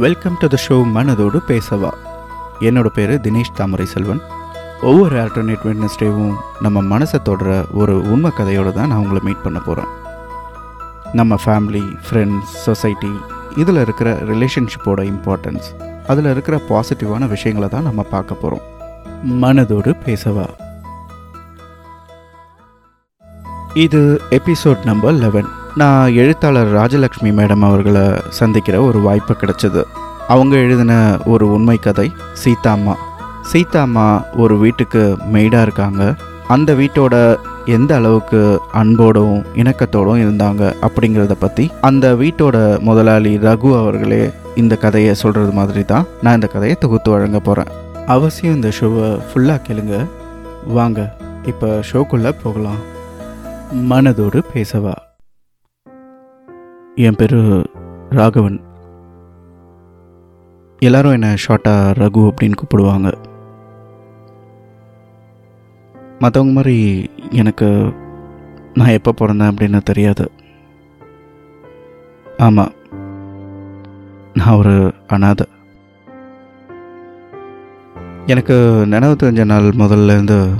Welcome to the show மனதோடு பேசவா. என்னோட பேர் தினேஷ் தாமரை செல்வன் ஒவ்வொரு ஆல்டர்னேட் வெட்னஸ்டேவும் நம்ம மனசை தொடர ஒரு உண்மை கதையோடு தான் நான் உங்களை மீட் பண்ண போகிறேன் நம்ம ஃபேமிலி ஃப்ரெண்ட்ஸ் சொசைட்டி இதில் இருக்கிற ரிலேஷன்ஷிப்போட இம்பார்ட்டன்ஸ் அதில் இருக்கிற பாசிட்டிவான விஷயங்களை தான் நம்ம பார்க்க போகிறோம் மனதோடு பேசவா. இது எபிசோட் நம்பர் லெவன் நான் எழுத்தாளர் ராஜலக்ஷ்மி மேடம் அவர்களை சந்திக்கிற ஒரு வாய்ப்பு கிடைச்சது. அவங்க எழுதின ஒரு உண்மை கதை சீதாம்மா. சீதாம்மா ஒரு வீட்டுக்கு மெய்டாக இருக்காங்க. அந்த வீட்டோட எந்த அளவுக்கு அன்போடும் இணக்கத்தோடும் இருந்தாங்க அப்படிங்கிறத பற்றி அந்த வீட்டோட முதலாளி ரகு அவர்களே இந்த கதையை சொல்கிறது மாதிரி தான் நான் இந்த கதையை தொகுத்து வழங்க போகிறேன் அவசியம் இந்த ஷோவை ஃபுல்லாக கேளுங்க. வாங்க இப்போ ஷோக்குள்ளே போகலாம். மனதோடு பேசவா? என் பேர் ராகவன். எல்லாரும் என்னை ஷார்ட்டாக ரகு அப்படின்னு கூப்பிடுவாங்க. மற்றவங்க மாதிரி எனக்கு நான் எப்போ பிறந்தேன் அப்படின்னு தெரியாது. ஆமாம் நான் ஒரு அனாதை. எனக்கு நினைவு தெரிஞ்ச நாள் முதல்ல இருந்து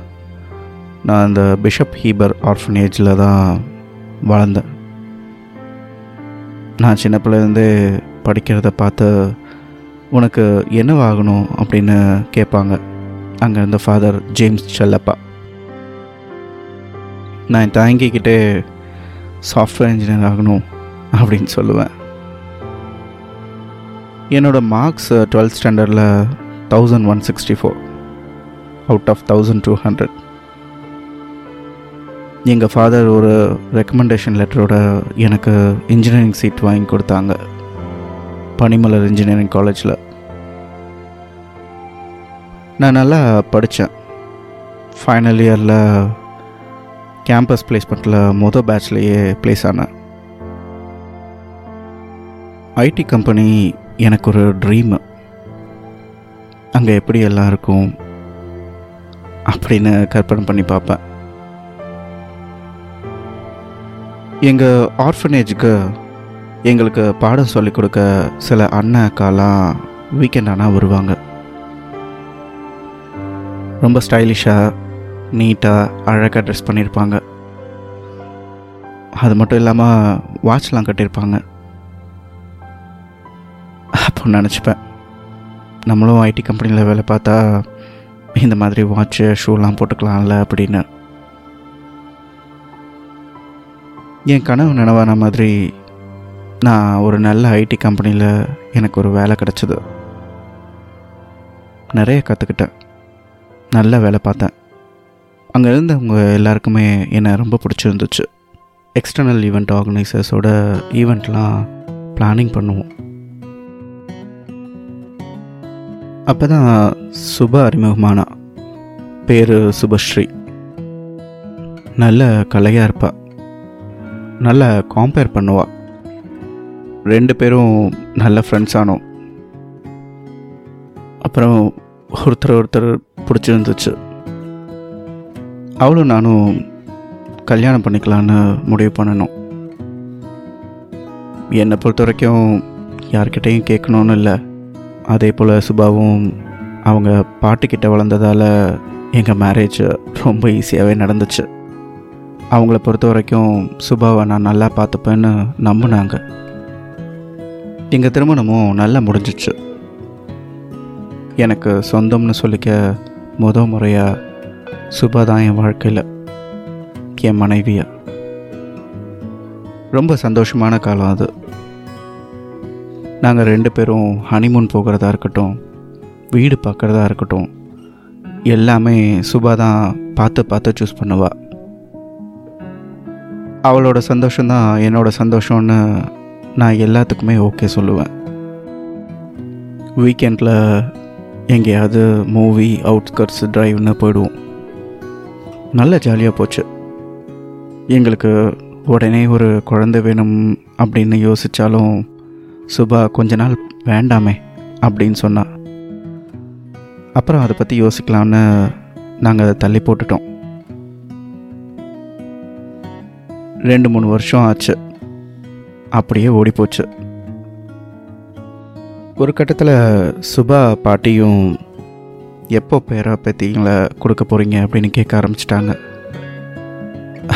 நான் அந்த பிஷப் ஹீபர் ஆர்ஃபனேஜில் தான் வளர்ந்தேன். நான் சின்ன பிள்ளைலேருந்தே படிக்கிறத பார்த்து உனக்கு என்னவாகணும் அப்படின்னு கேட்பாங்க. அங்கே இருந்த ஃபாதர் ஜேம்ஸ் செல்லப்பா. நான் தாங்கிக்கிட்டே சாஃப்ட்வேர் இன்ஜினியர் ஆகணும் அப்படின்னு சொல்லுவேன். என்னோடய மார்க்ஸ் டுவெல்த் ஸ்டாண்டர்டில் thousand one sixty four out of thousand two hundred எங்கள் ஃபாதர் ஒரு ரெக்கமெண்டேஷன் லெட்டரோட எனக்கு இன்ஜினியரிங் சீட் வாங்கி கொடுத்தாங்க. பனிமலர் இன்ஜினியரிங் காலேஜில் நான் நல்லா படித்தேன் ஃபைனல் இயரில் கேம்பஸ் பிளேஸ்மெண்ட்டில் மொதல் பேட்ச்லேயே ப்ளேஸ் ஆனேன். ஐடி கம்பெனி எனக்கு ஒரு ட்ரீமு அங்கே எப்படி எல்லாம் இருக்கும் அப்படின்னு கற்பனை பண்ணி பார்ப்பேன். எங்கள் ஆர்ஃபனேஜுக்கு எங்களுக்கு பாடம் சொல்லிக் கொடுக்க சில அண்ணன் அக்காலாம் வீக்கெண்ட் ஆனால் வருவாங்க. ரொம்ப ஸ்டைலிஷாக நீட்டாக அழகாக ட்ரெஸ் பண்ணியிருப்பாங்க அது மட்டும் இல்லாமல் வாட்ச்லாம் கட்டியிருப்பாங்க அப்போ நினச்சிப்பேன். நம்மளும் ஐடி கம்பெனியில் வேலை பார்த்தா இந்த மாதிரி வாட்ச்சு ஷூலாம் போட்டுக்கலாம்ல அப்படின்னு. என் கனவு நினைவான மாதிரி நான் ஒரு நல்ல ஐடி கம்பெனியில் எனக்கு ஒரு வேலை கிடச்சிது. நிறைய கற்றுக்கிட்டேன் நல்ல வேலை பார்த்தேன். அங்கே இருந்தவங்க எல்லாருக்குமே என்னை ரொம்ப பிடிச்சிருந்துச்சு. எக்ஸ்டர்னல் ஈவெண்ட் ஆர்கனைசர்ஸோட ஈவெண்ட்லாம் பிளானிங் பண்ணுவோம். அப்போ தான் சுப அறிமுகமானா பேர் சுபஸ்ரீ. நல்ல கலையாக இருப்பாள் நல்லா காம்பேர் பண்ணுவாள் ரெண்டு பேரும் நல்ல ஃப்ரெண்ட்ஸ் ஆனோம். அப்புறம் ஒருத்தர் ஒருத்தர் பிடிச்சிருந்துச்சு. அவளும் நானும் கல்யாணம் பண்ணிக்கலான்னு முடிவு பண்ணணும் என்னை பொறுத்த வரைக்கும் யார்கிட்டையும் கேட்கணுன்னு இல்லை. அதே போல் சுபாவும் அவங்க பாட்டுக்கிட்ட வளர்ந்ததால் எங்கள் மேரேஜ் ரொம்ப ஈஸியாகவே நடந்துச்சு. அவங்கள பொறுத்த வரைக்கும் சுபாவை நான் நல்லா பார்த்துப்பேன்னு நம்பினாங்க. எங்கள் திருமணமும் நல்லா முடிஞ்சிச்சு. எனக்கு சொந்தம்னு சொல்லிக்க முத முறையாக சுபா தான் என் வாழ்க்கையில் என் மனைவியா. ரொம்ப சந்தோஷமான காலம் அது. நாங்கள் ரெண்டு பேரும் ஹனிமூன் போகிறதா இருக்கட்டும் வீடு பார்க்குறதா இருக்கட்டும் எல்லாமே சுபா தான் பார்த்து பார்த்து சூஸ் பண்ணுவாள் அவளோட சந்தோஷம்தான் என்னோட சந்தோஷம்னு நான் எல்லாத்துக்குமே ஓகே சொல்லுவேன். வீக்கெண்டில் எங்கேயாவது மூவி அவுட்ஸ்கட்ஸ் ட்ரைவ்னு போயிடுவோம். நல்ல ஜாலியாக போச்சு. எங்களுக்கு உடனே ஒரு குழந்தை வேணும் அப்படின்னு யோசித்தாலும் சுபா கொஞ்ச நாள் வேண்டாமே அப்படின்னு சொன்னான் அப்புறம் அதை பற்றி யோசிக்கலாம்னு நாங்கள் அதை தள்ளி போட்டுட்டோம். ரெண்டு மூணு வருஷம் ஆச்சு. அப்படியே ஓடிப்போச்சு. ஒரு கட்டத்தில் சுபா பாட்டியும் எப்போ பேரா பேத்திங்களை கொடுக்க போகிறீங்க அப்படின்னு கேட்க ஆரம்பிச்சிட்டாங்க.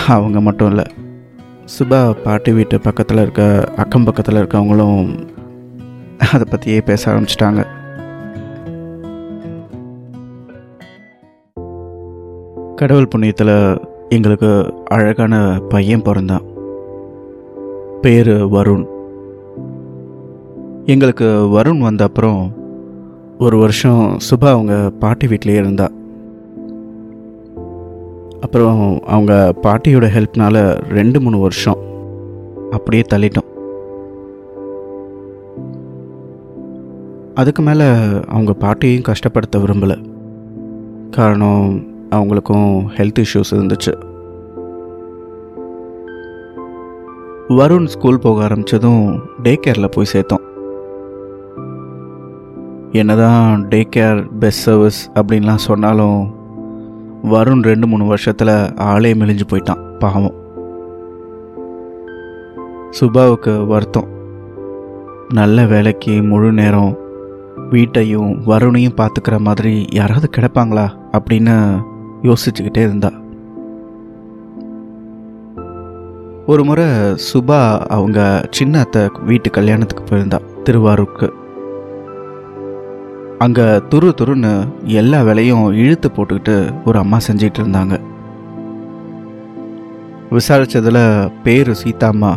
அவங்க மட்டும் இல்லை. சுபா பாட்டி வீட்டு பக்கத்தில் இருக்க அக்கம் பக்கத்தில் இருக்கவங்களும் அதை பற்றியே பேச ஆரம்பிச்சிட்டாங்க. கடவுள் புண்ணியத்தில் எங்களுக்கு அழகான பையன் பிறந்தான். பேர் வருண். எங்களுக்கு வருண் வந்த அப்புறம் ஒரு வருஷம் சுபா அவங்க பாட்டி வீட்டிலே இருந்தா. அப்புறம் அவங்க பாட்டியோட ஹெல்ப்னால் ரெண்டு மூணு வருஷம் அப்படியே தள்ளிட்டோம். அதுக்கு மேலே அவங்க பாட்டியையும் கஷ்டப்படுத்த விரும்பலை. காரணம் அவங்களுக்கும் ஹெல்த் இஷ்யூஸ் இருந்துச்சு. வருண் ஸ்கூல் போக ஆரம்பித்ததும் டே கேரில் போய் சேர்த்தோம். என்னதான் டே கேர் பெஸ்ட் சர்வீஸ் அப்படின்லாம் சொன்னாலும் வருண் ரெண்டு மூணு வருஷத்தில் ஆளே மெலிஞ்சு போயிட்டான் பாவம். சுபாவுக்கு வருத்தம். நல்ல வேலைக்கு முழு நேரம் வீட்டையும் வருணையும் பார்த்துக்கிற மாதிரி யாராவது கிடப்பாங்களா அப்படின்னு யோசிச்சுக்கிட்டே இருந்தா. ஒரு முறை சுபா அவங்க சின்ன அத்தை வீட்டு கல்யாணத்துக்கு போயிருந்தா திருவாரூருக்கு. அங்கே துரு துருன்னு எல்லா வேலையும் இழுத்து போட்டுக்கிட்டு ஒரு அம்மா செஞ்சிட்டு இருந்தாங்க. விசாரிச்சதுல பேரு சீதாம்மா.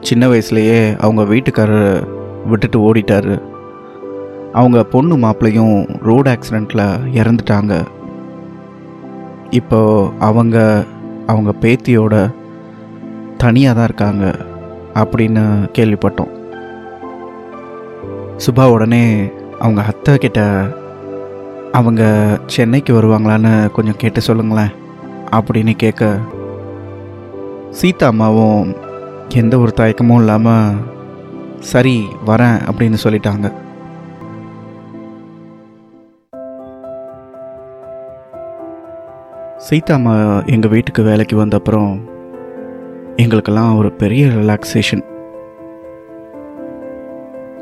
சின்ன வயசுலயே அவங்க வீட்டுக்காரர் விட்டுட்டு ஓடிட்டாரு. அவங்க பொண்ணு மாப்பிள்ளையும் ரோடு ஆக்சிடெண்ட்டில் இறந்துட்டாங்க. இப்போ அவங்க அவங்க பேத்தியோட தனியாக தான் இருக்காங்க அப்படின்னு கேள்விப்பட்டோம். சுபா உடனே அவங்க அத்தை கிட்ட அவங்க சென்னைக்கு வருவாங்களான்னு கொஞ்சம் கேட்டு சொல்லுங்களேன் அப்படின்னு கேட்க சீதா அம்மாவும் எந்த ஒரு தயக்கமும் இல்லாமல் சரி வரேன் அப்படின்னு சொல்லிட்டாங்க. சீதா அம்மா எங்கள் வீட்டுக்கு வேலைக்கு வந்த அப்புறம் எங்களுக்கெல்லாம் ஒரு பெரிய ரிலாக்ஸேஷன்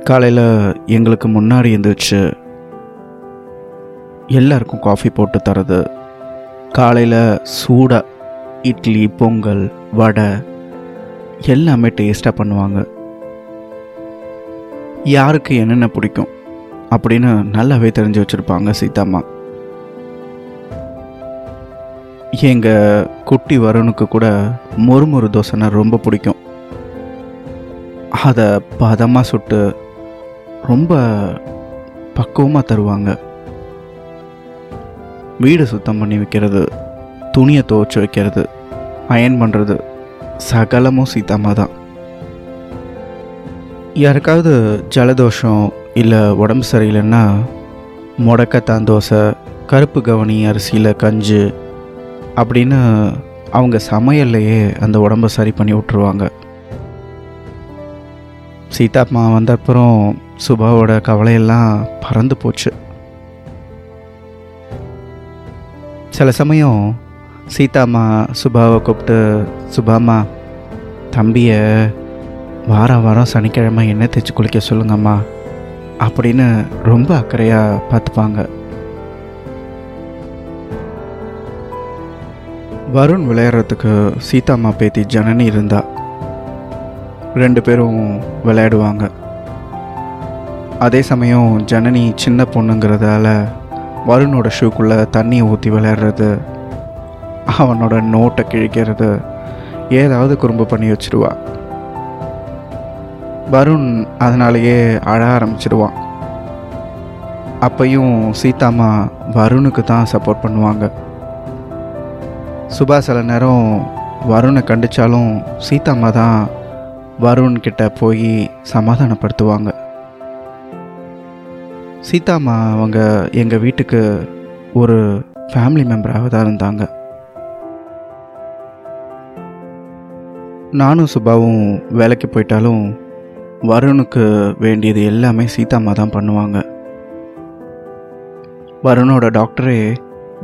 காலையில் எங்களுக்கு முன்னாடி எழுந்திரிச்சு எல்லாருக்கும் காஃபி போட்டு தரது. காலையில் சூடாக இட்லி பொங்கல் வடை எல்லாமே டேஸ்ட்டாக பண்ணுவாங்க. யாருக்கு என்னென்ன பிடிக்கும் அப்படின்னு நல்லாவே தெரிஞ்சு வச்சுருப்பாங்க சீதாம்மா. எங்கள் குட்டி வருணுக்கு கூட மொறுமொறு தோசைனா ரொம்ப பிடிக்கும். அதை பதமாக சுட்டு ரொம்ப பக்குவமாக தருவாங்க. வீடு சுத்தம் பண்ணி வைக்கிறது துணியை துவைச்சி வைக்கிறது அயன் பண்ணுறது சகலமும் சீதாமா தான். யாருக்காவது ஜலதோஷம் இல்லை உடம்பு சரியில்லைன்னா முடக்கத்தான் தோசை கருப்பு கவனி அரிசியில் கஞ்சி அப்படின்னு அவங்க சமையல்லையே அந்த உடம்பை சரி பண்ணி விட்ருவாங்க சீதாத்மா வந்த அப்புறம் சுபாவோட கவலையெல்லாம் பறந்து போச்சு. சில சமயம் சீதாம்மா சுபாவை கூப்பிட்டு சுபாம்மா தம்பியை வாரம் வாரம் சனிக்கிழமை எண்ணெய் தேய்ச்சி குளிக்க சொல்லுங்கம்மா அப்படின்னு ரொம்ப அக்கறையாக பார்த்துப்பாங்க. வருண் விளையாடுறதுக்கு சீதாம்மா பேத்தி ஜனனி இருந்தா ரெண்டு பேரும் விளையாடுவாங்க. அதே சமயம் ஜனனி சின்ன பொண்ணுங்கிறதால வருணோட ஷூக்குள்ளே தண்ணியை ஊற்றி விளையாடுறது அவனோட நோட்டை கிழிக்கிறது ஏதாவது குறும்பு பண்ணி வச்சுருவா. வருண் அதனாலேயே அழ ஆரம்பிச்சிடுவான் அப்பையும் சீதாம்மா வருணுக்கு தான் சப்போர்ட் பண்ணுவாங்க. சுபா சில நேரம் வருணை கண்டிச்சாலும் சீதாம்மா தான் வருண்கிட்ட போய் சமாதானப்படுத்துவாங்க. சீதாம்மா அவங்க எங்கள் வீட்டுக்கு ஒரு ஃபேமிலி மெம்பராக தான் இருந்தாங்க. நானும் சுபாவும் வேலைக்கு போயிட்டாலும் வருணுக்கு வேண்டியது எல்லாமே சீதாம்மா தான் பண்ணுவாங்க. வருணோட டாக்டரே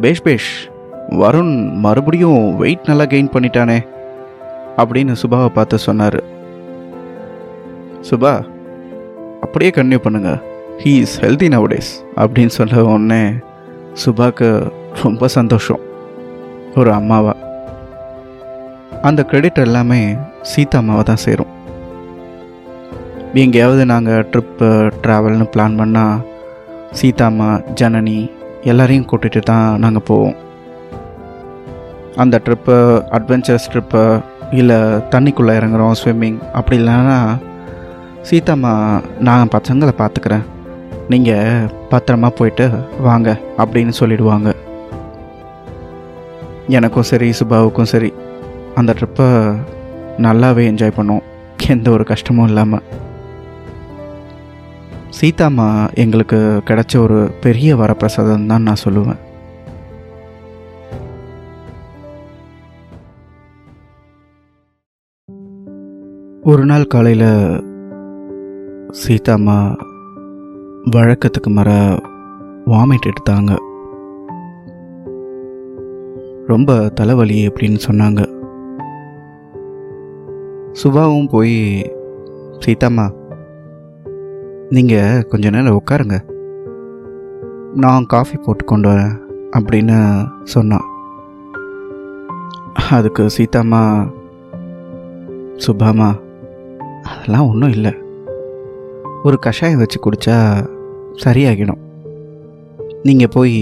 பேஷ் பேஷ் வருண் மறுபடியும் வெயிட் நல்லா கெயின் பண்ணிட்டானே அப்படின்னு சுபாவை பார்த்து சொன்னார். சுபா அப்படியே கன்டினியூ பண்ணுங்க. ஹீ இஸ் ஹெல்தி நவடேஸ் அப்படின்னு சொல்ல உடனே சுபாக்கு ரொம்ப சந்தோஷம். ஒரு அம்மாவா. அந்த கிரெடிட் எல்லாமே சீதா அம்மாவை தான் சேரும். எங்கேயாவது நாங்கள் ட்ரிப்பு ட்ராவல்னு பிளான் பண்ணால் சீதாம்மா ஜனனி எல்லாரையும் கூட்டிகிட்டு தான் நாங்கள் போவோம். அந்த ட்ரிப்பு அட்வென்ச்சர்ஸ் ட்ரிப்பு இல்லை தண்ணிக்குள்ளே இறங்குறோம் ஸ்விம்மிங் அப்படி இல்லைன்னா சீதாம்மா நான் பசங்களை பார்த்துக்கிறேன். நீங்கள் பத்திரமா போயிட்டு வாங்க அப்படின்னு சொல்லிடுவாங்க. எனக்கும் சரி சுபாவுக்கும் சரி அந்த ட்ரிப்பை நல்லாவே என்ஜாய் பண்ணோம் எந்த ஒரு கஷ்டமும் இல்லாமல் சீதாம்மா எங்களுக்கு கிடைச்ச ஒரு பெரிய வரப்பிரசாதம் தான் நான் சொல்லுவேன். ஒரு நாள் காலையில் சீதாம்மா வழக்கத்துக்கு மர வாமிட் எடுத்தாங்க. ரொம்ப தலைவலி அப்படின்னு சொன்னாங்க. சுபாவும் போய் சீதாம்மா நீங்கள் கொஞ்ச நேரம் உட்காருங்க. நான் காஃபி போட்டு கொண்டு வரேன் அப்படின்னு சொன்னான். அதுக்கு சீதாம்மா சுபாமா அதெல்லாம் ஒன்றும் இல்லை. ஒரு கஷாயம் வச்சு குடித்தா சரியாகிடும். நீங்கள் போய்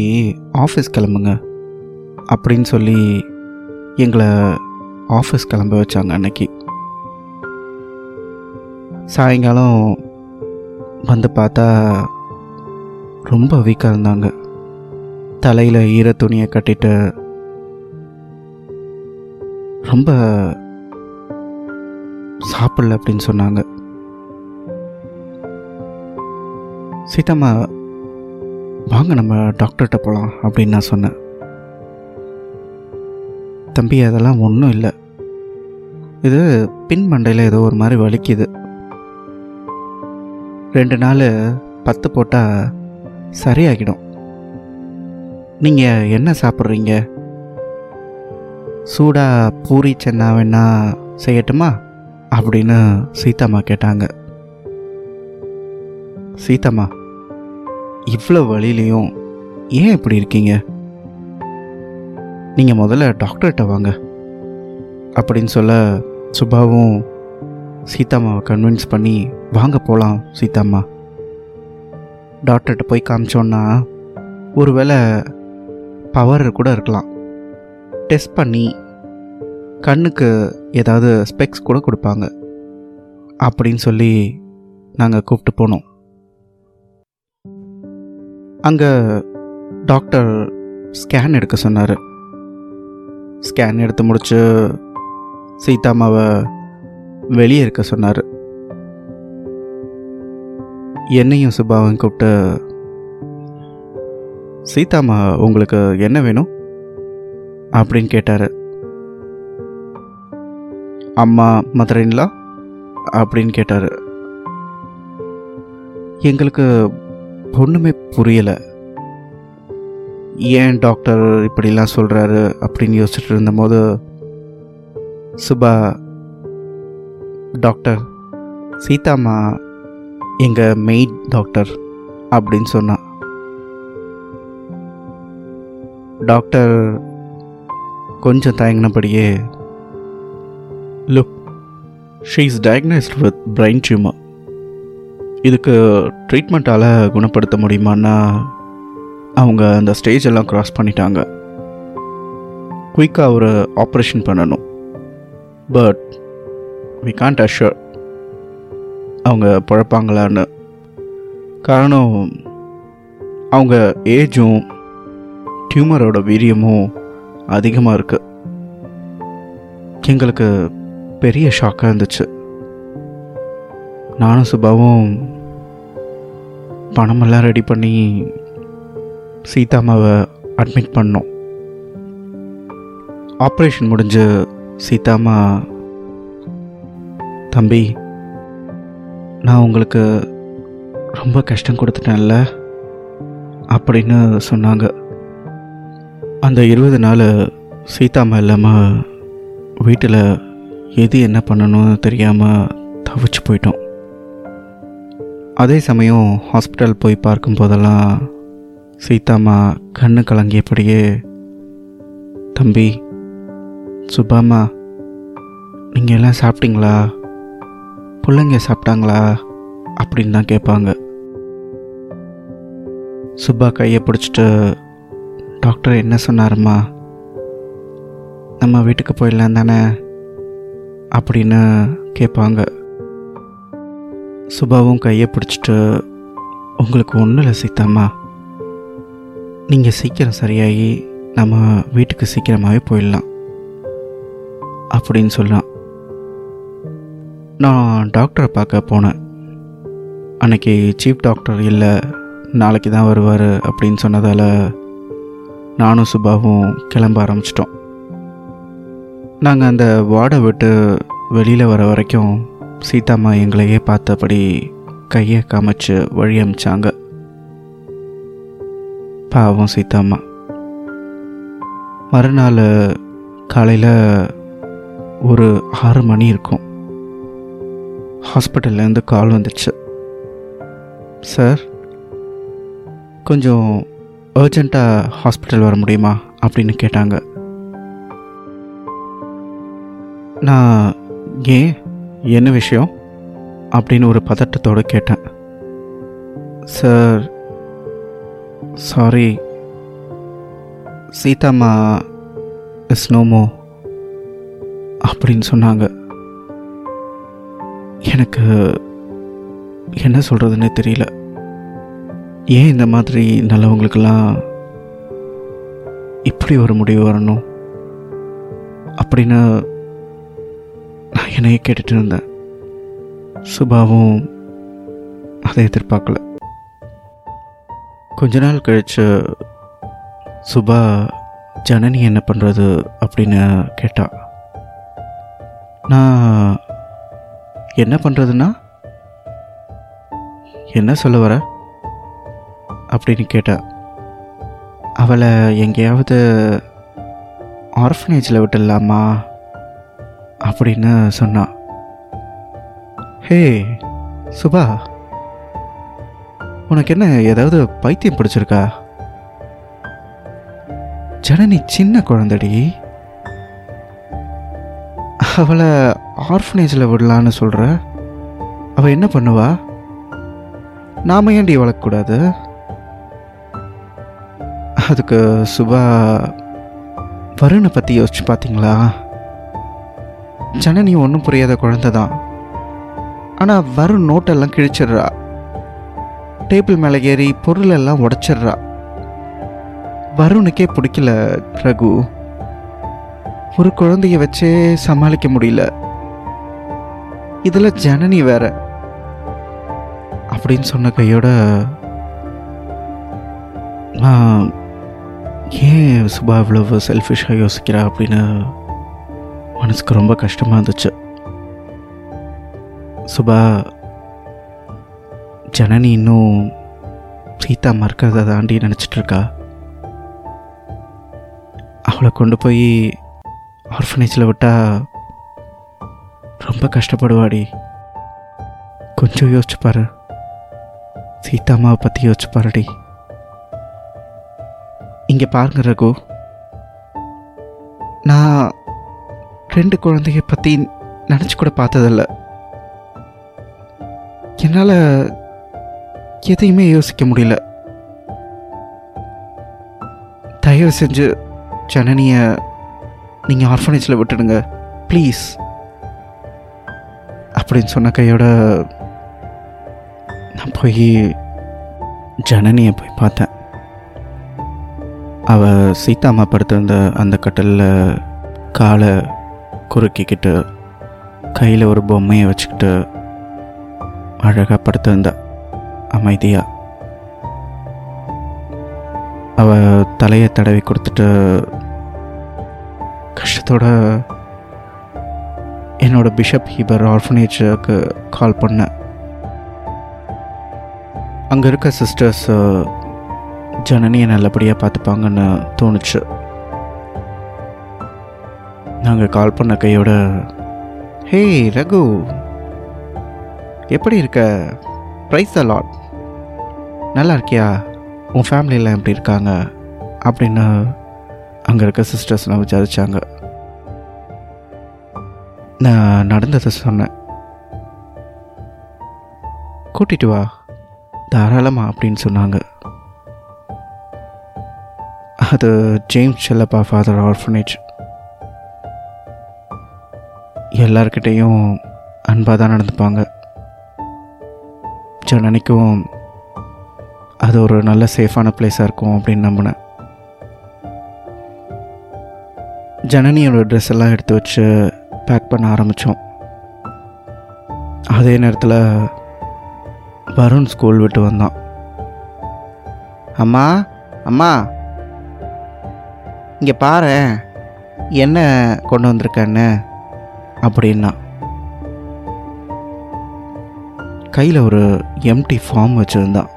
ஆஃபீஸ் கிளம்புங்க அப்படின்னு சொல்லி எங்களை ஆஃபீஸ் கிளம்ப வச்சாங்க அன்னைக்கு. சாயங்காலம் வந்து பார்த்தா ரொம்ப வீக்காக இருந்தாங்க. தலையில் ஈர துணியை கட்டிட்டு ரொம்ப சாப்பிடல அப்படின்னு சொன்னாங்க. சீதாம்மா வாங்க நம்ம டாக்டர்கிட்ட போகலாம் அப்படின்னு நான் சொன்னேன். தம்பி அதெல்லாம் ஒன்றும் இல்லை. இது பின் மண்டையில் ஏதோ ஒரு மாதிரி வலிக்குது. ரெண்டு நாள் பத்து போட்டால் சரியாகிடும். நீங்கள் என்ன சாப்பிட்றீங்க? சூடாக பூரி சென்னா வேணா செய்யட்டுமா? அப்படின்னு சீதாம்மா கேட்டாங்க. சீதாம்மா இவ்வளோ வழியிலையும் ஏன் இப்படி இருக்கீங்க? நீங்கள் முதல்ல டாக்டர்கிட்ட வாங்க. அப்படின்னு சொல்ல சுபாவும் சீதாம்மாவை கன்வின்ஸ் பண்ணி வாங்க போகலாம் சீதாம்மா. டாக்டர்கிட்ட போய் காமிச்சோன்னா ஒருவேளை பவர் கூட இருக்கலாம். டெஸ்ட் பண்ணி கண்ணுக்கு ஏதாவது ஸ்பெக்ஸ் கூட கொடுப்பாங்க. அப்படின்னு சொல்லி நாங்கள் கூப்பிட்டு போனோம். அங்கே டாக்டர் ஸ்கேன் எடுக்க சொன்னார். ஸ்கேன் எடுத்து முடிச்சு சீதாமாவை வெளியே இருக்க சொன்னார். என்னையும் சுபாவும் கூப்பிட்டு சீதாமா உங்களுக்கு என்ன வேணும்? அப்படின்னு கேட்டார். அம்மா மதுரைங்களா அப்படின்னு கேட்டார். எங்களுக்கு ஒன்றுமே புரியலை. ஏன் டாக்டர் இப்படிலாம் சொல்கிறாரு அப்படின்னு யோசிச்சுட்டு இருந்தபோது சுபா டாக்டர் சீதாம்மா எங்கள் மெய்ட் டாக்டர் அப்படின்னு சொன்னான் டாக்டர் கொஞ்சம் தயங்கினபடியே look she is diagnosed with brain tumour இதுக்கு ட்ரீட்மெண்ட்டால் குணப்படுத்த முடியுமான்னா அவங்க அந்த ஸ்டேஜ் எல்லாம் க்ராஸ் பண்ணிட்டாங்க. குயிக்காக ஒரு ஆப்ரேஷன் பண்ணணும். பட் வி கான்ட் அஷ்யூர் அவங்க பழப்பாங்களான்னு காரணம் அவங்க ஏஜும் டியூமரோட வீரியமும் அதிகமாக இருக்குது எங்களுக்கு பெரிய ஷாக்காக இருந்துச்சு. நானும் சுபாவும் பணமெல்லாம் ரெடி பண்ணி சீதாமாவை அட்மிட் பண்ணோம். ஆப்ரேஷன் முடிஞ்சு சீதாமா தம்பி நான் உங்களுக்கு ரொம்ப கஷ்டம் கொடுத்துட்டேன்ல அப்படின்னு சொன்னாங்க. அந்த இருபது நாள் சீதாமா இல்லாமல் வீட்டில் எது என்ன பண்ணணும்னு தெரியாமல் தவிச்சு போயிட்டோம். அதே சமயம் ஹாஸ்பிட்டல் போய் பார்க்கும் போதெல்லாம் சீதாம்மா கண்ணு கலங்கியபடியே தம்பி சுபாமா நீங்கள் எல்லாம் சாப்பிட்டீங்களா? பிள்ளைங்க சாப்பிட்டாங்களா? அப்படின்னு தான் கேட்பாங்க. சுப்பா கையை பிடிச்சிட்டு டாக்டர் என்ன சொன்னாருமா நம்ம வீட்டுக்கு போயிடலாம் தானே அப்படின்னு கேட்பாங்க. சுபாவும் கையை பிடிச்சிட்டு உங்களுக்கு ஒன்றும் இல்லை சீத்தாம்மா நீங்கள் சீக்கிரம் சரியாகி நம்ம வீட்டுக்கு சீக்கிரமாகவே போயிடலாம். அப்படின்னு சொல்லலாம் நான் டாக்டரை பார்க்க போனேன். அன்னைக்கு சீஃப் டாக்டர் இல்லை நாளைக்கு தான் வருவார் அப்படின்னு சொன்னதால் நானும் சுபாவும் கிளம்ப ஆரம்பிச்சிட்டோம். நாங்கள் அந்த வார்டை விட்டு வெளியில் வர வரைக்கும் சீதாம்மா எங்களையே பார்த்தபடி கையை காமிச்சு வழி அமிச்சாங்க. பாவம் சீதாம்மா மறுநாள் காலையில் ஒரு ஆறு மணி இருக்கும். ஹாஸ்பிட்டல்லேருந்து கால் வந்துச்சு. சார் கொஞ்சம் அர்ஜெண்ட்டாக ஹாஸ்பிட்டல் வர முடியுமா? அப்படின்னு கேட்டாங்க. நான் ஏன் என்ன விஷயம் அப்படின்னு ஒரு பதட்டத்தோடு கேட்டேன். Sir sorry. Seethamma is no more அப்படின்னு சொன்னாங்க. எனக்கு என்ன சொல்கிறதுனே தெரியல. ஏன் இந்த மாதிரி நல்லவங்களுக்கெல்லாம் இப்படி ஒரு முடிவு வரணும் அப்படின்னு நான் கேட்டுட்டு இருந்தேன் சுபாவும் அதை எதிர்பார்க்கல. கொஞ்ச நாள் கழிச்சு சுபா ஜனனி என்ன பண்ணுறது அப்படின்னு கேட்டா. நான் என்ன பண்ணுறதுன்னா என்ன சொல்ல வர? அப்படின்னு கேட்டா. அவளை எங்கேயாவது ஆர்ஃபனேஜில் விட்டுடலாமா? அப்படின்னு சொன்னான் ஹே சுபா. உனக்கு என்ன ஏதாவது பைத்தியம் பிடிச்சிருக்கா? ஜனனி சின்ன குழந்தடி. அவளை ஆர்ஃபனேஜில் விடலான்னு சொல்கிற அவள் என்ன பண்ணுவா? நாம ஏன்டி வளர்க்கக்கூடாது? அதுக்கு சுபா வருணை பற்றி யோசிச்சு பார்த்தீங்களா ஜனனி ஒன்றும் புரியாத குழந்தை தான். ஆனால் வருண் நோட்டெல்லாம் கிழிச்சிடுறா. டேபிள் மேலே ஏறி பொருளெல்லாம் உடச்சிட்றா. வருணுக்கே பிடிக்கல ரகு. ஒரு குழந்தைய வச்சே சமாளிக்க முடியல. இதில் ஜனனி வேற. அப்படின்னு சொன்ன கையோட நான் ஏன் சுபா இவ்வளவு செல்ஃபிஷாக யோசிக்கிறா? அப்படின்னு மனசுக்கு ரொம்ப கஷ்டமாக இருந்துச்சு. சுபா ஜனனி இன்னும் சீதா மறக்கிறத தாண்டி நினச்சிட்டு இருக்கா. அவளை கொண்டு போய் ஆர்ஃபனேஜில் விட்டா ரொம்ப கஷ்டப்படுவாடி. கொஞ்சம் யோசிச்சு பாரு. சீதாம்மாவை பற்றி யோசிச்சு பாருடி. இங்கே பாருங்க ரகு. நான் ரெண்டு குழந்தைய பற்றி நினச்சி கூட பார்த்ததில்ல. என்னால் எதையுமே யோசிக்க முடியல. தயவு செஞ்சு ஜனனியை நீங்கள் ஆர்ஃபனேஜில் விட்டுடுங்க. ப்ளீஸ். அப்படின்னு சொன்ன கையோட நான் போய் ஜனனியை போய் பார்த்தேன். அவள் சீதாம்மா படுத்திருந்த அந்த கட்டலில் காலை குறுக்கிக்கிட்டு கையில் ஒரு பொம்மையை வச்சுக்கிட்டு அழகாக படுத்திருந்தா அமைதியாக அவள் தலையை தடவி கொடுத்துட்டு கஷ்டத்தோட என்னோட பிஷப் ஹீபர் ஆர்ஃபனேஜுக்கு கால் பண்ணேன். அங்கே இருக்க சிஸ்டர்ஸ் ஜனனியை நல்லபடியாக பார்த்துப்பாங்கன்னு தோணுச்சு. நாங்கள் கால் பண்ண கையோட ஹே ரகு எப்படி இருக்க? ப்ரைஸ் த லாட் நல்லா இருக்கியா? உன் ஃபேமிலியெலாம் எப்படி இருக்காங்க? அப்படின்னு அங்கே இருக்க சிஸ்டர்ஸ்லாம் விசாரித்தாங்க நான் நடந்ததை சொன்னேன். கூட்டிட்டு வா. தாராளமாக அப்படின்னு சொன்னாங்க. அது ஜேம்ஸ் செல்லப்பா ஃபாதர் ஆர்ஃபனேஜ் எல்லார்கிட்டேயும் அன்பாக தான் நடந்துப்பாங்க ஜனனிக்கும் அது ஒரு நல்ல சேஃபான பிளேஸாக இருக்கும் அப்படின்னு நம்பினேன். ஜனனியோட ட்ரெஸ் எல்லாம் எடுத்து வச்சு பேக் பண்ண ஆரம்பித்தோம் அதே நேரத்தில் வருண் ஸ்கூல் விட்டு வந்தான். அம்மா அம்மா இங்கே பாரு என்ன கொண்டு வந்திருக்கேன்னு? அப்படின்னா. கையில் ஒரு எம்டி ஃபார்ம் வச்சுருந்தான்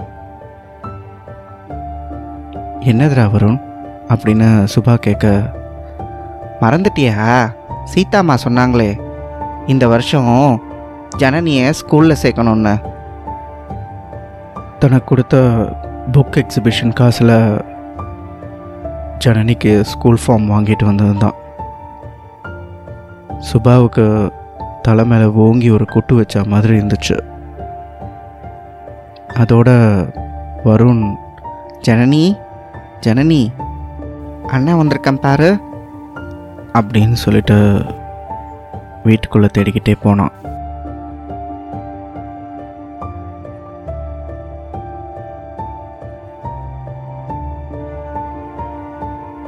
என்னதுடா வரும் அப்படின்னு சுபா கேட்க மறந்துட்டியா? சீதாம்மா சொன்னாங்களே இந்த வருஷம் ஜனனியை ஸ்கூலில் சேர்க்கணுன்னு தனக்கு கொடுத்த புக் எக்ஸிபிஷன் காசில் ஜனனிக்கு ஸ்கூல் ஃபார்ம் வாங்கிட்டு வந்திருந்தான். சுபாவுக்கு தலை மேலே ஓங்கி ஒரு கொட்டு வச்ச மாதிரி இருந்துச்சு. அதோட வருண் ஜனனி ஜனனி அண்ணன் வந்திருக்கேன் பாரு அப்படின்னு சொல்லிட்டு வீட்டுக்குள்ளே தேடிக்கிட்டே போனான்.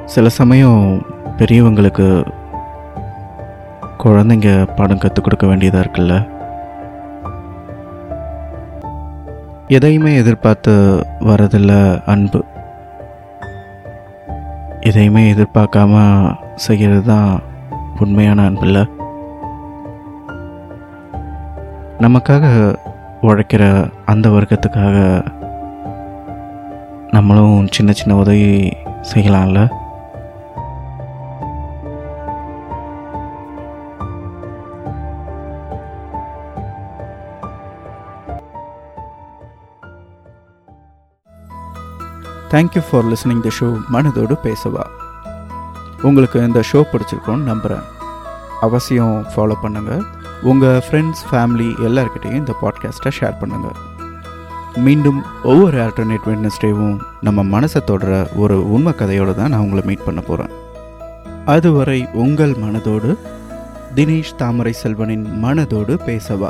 சில சமயம் பெரியவங்களுக்கு குழந்தைங்க பாடம் கற்றுக் கொடுக்க வேண்டியதாக இருக்குல்ல? எதையுமே எதிர்பார்த்து வரதில்ல அன்பு. எதையுமே எதிர்பார்க்காம செய்கிறது தான் உண்மையான அன்பு இல்லை நமக்காக உழைக்கிற அந்த வர்க்கத்துக்காக நம்மளும் சின்ன சின்ன உதவி செய்யலாம்ல? Thank you for listening the show மனதோடு பேசவா. உங்களுக்கு இந்த ஷோ பிடிச்சிருக்கோன்னு நம்புகிறேன் அவசியம் ஃபாலோ பண்ணுங்கள் உங்கள் ஃப்ரெண்ட்ஸ் ஃபேமிலி எல்லாருக்கிட்டையும் இந்த பாட்காஸ்ட்டை ஷேர் பண்ணுங்கள் மீண்டும் ஒவ்வொரு ஆல்டர்னேட் வெட்னஸ்டேவும் நம்ம மனசை தொடர ஒரு உண்மை கதையோடு தான் நான் உங்களை மீட் பண்ண போகிறேன் அதுவரை உங்கள் மனதோடு தினேஷ் தாமரை செல்வனின் மனதோடு பேசவா.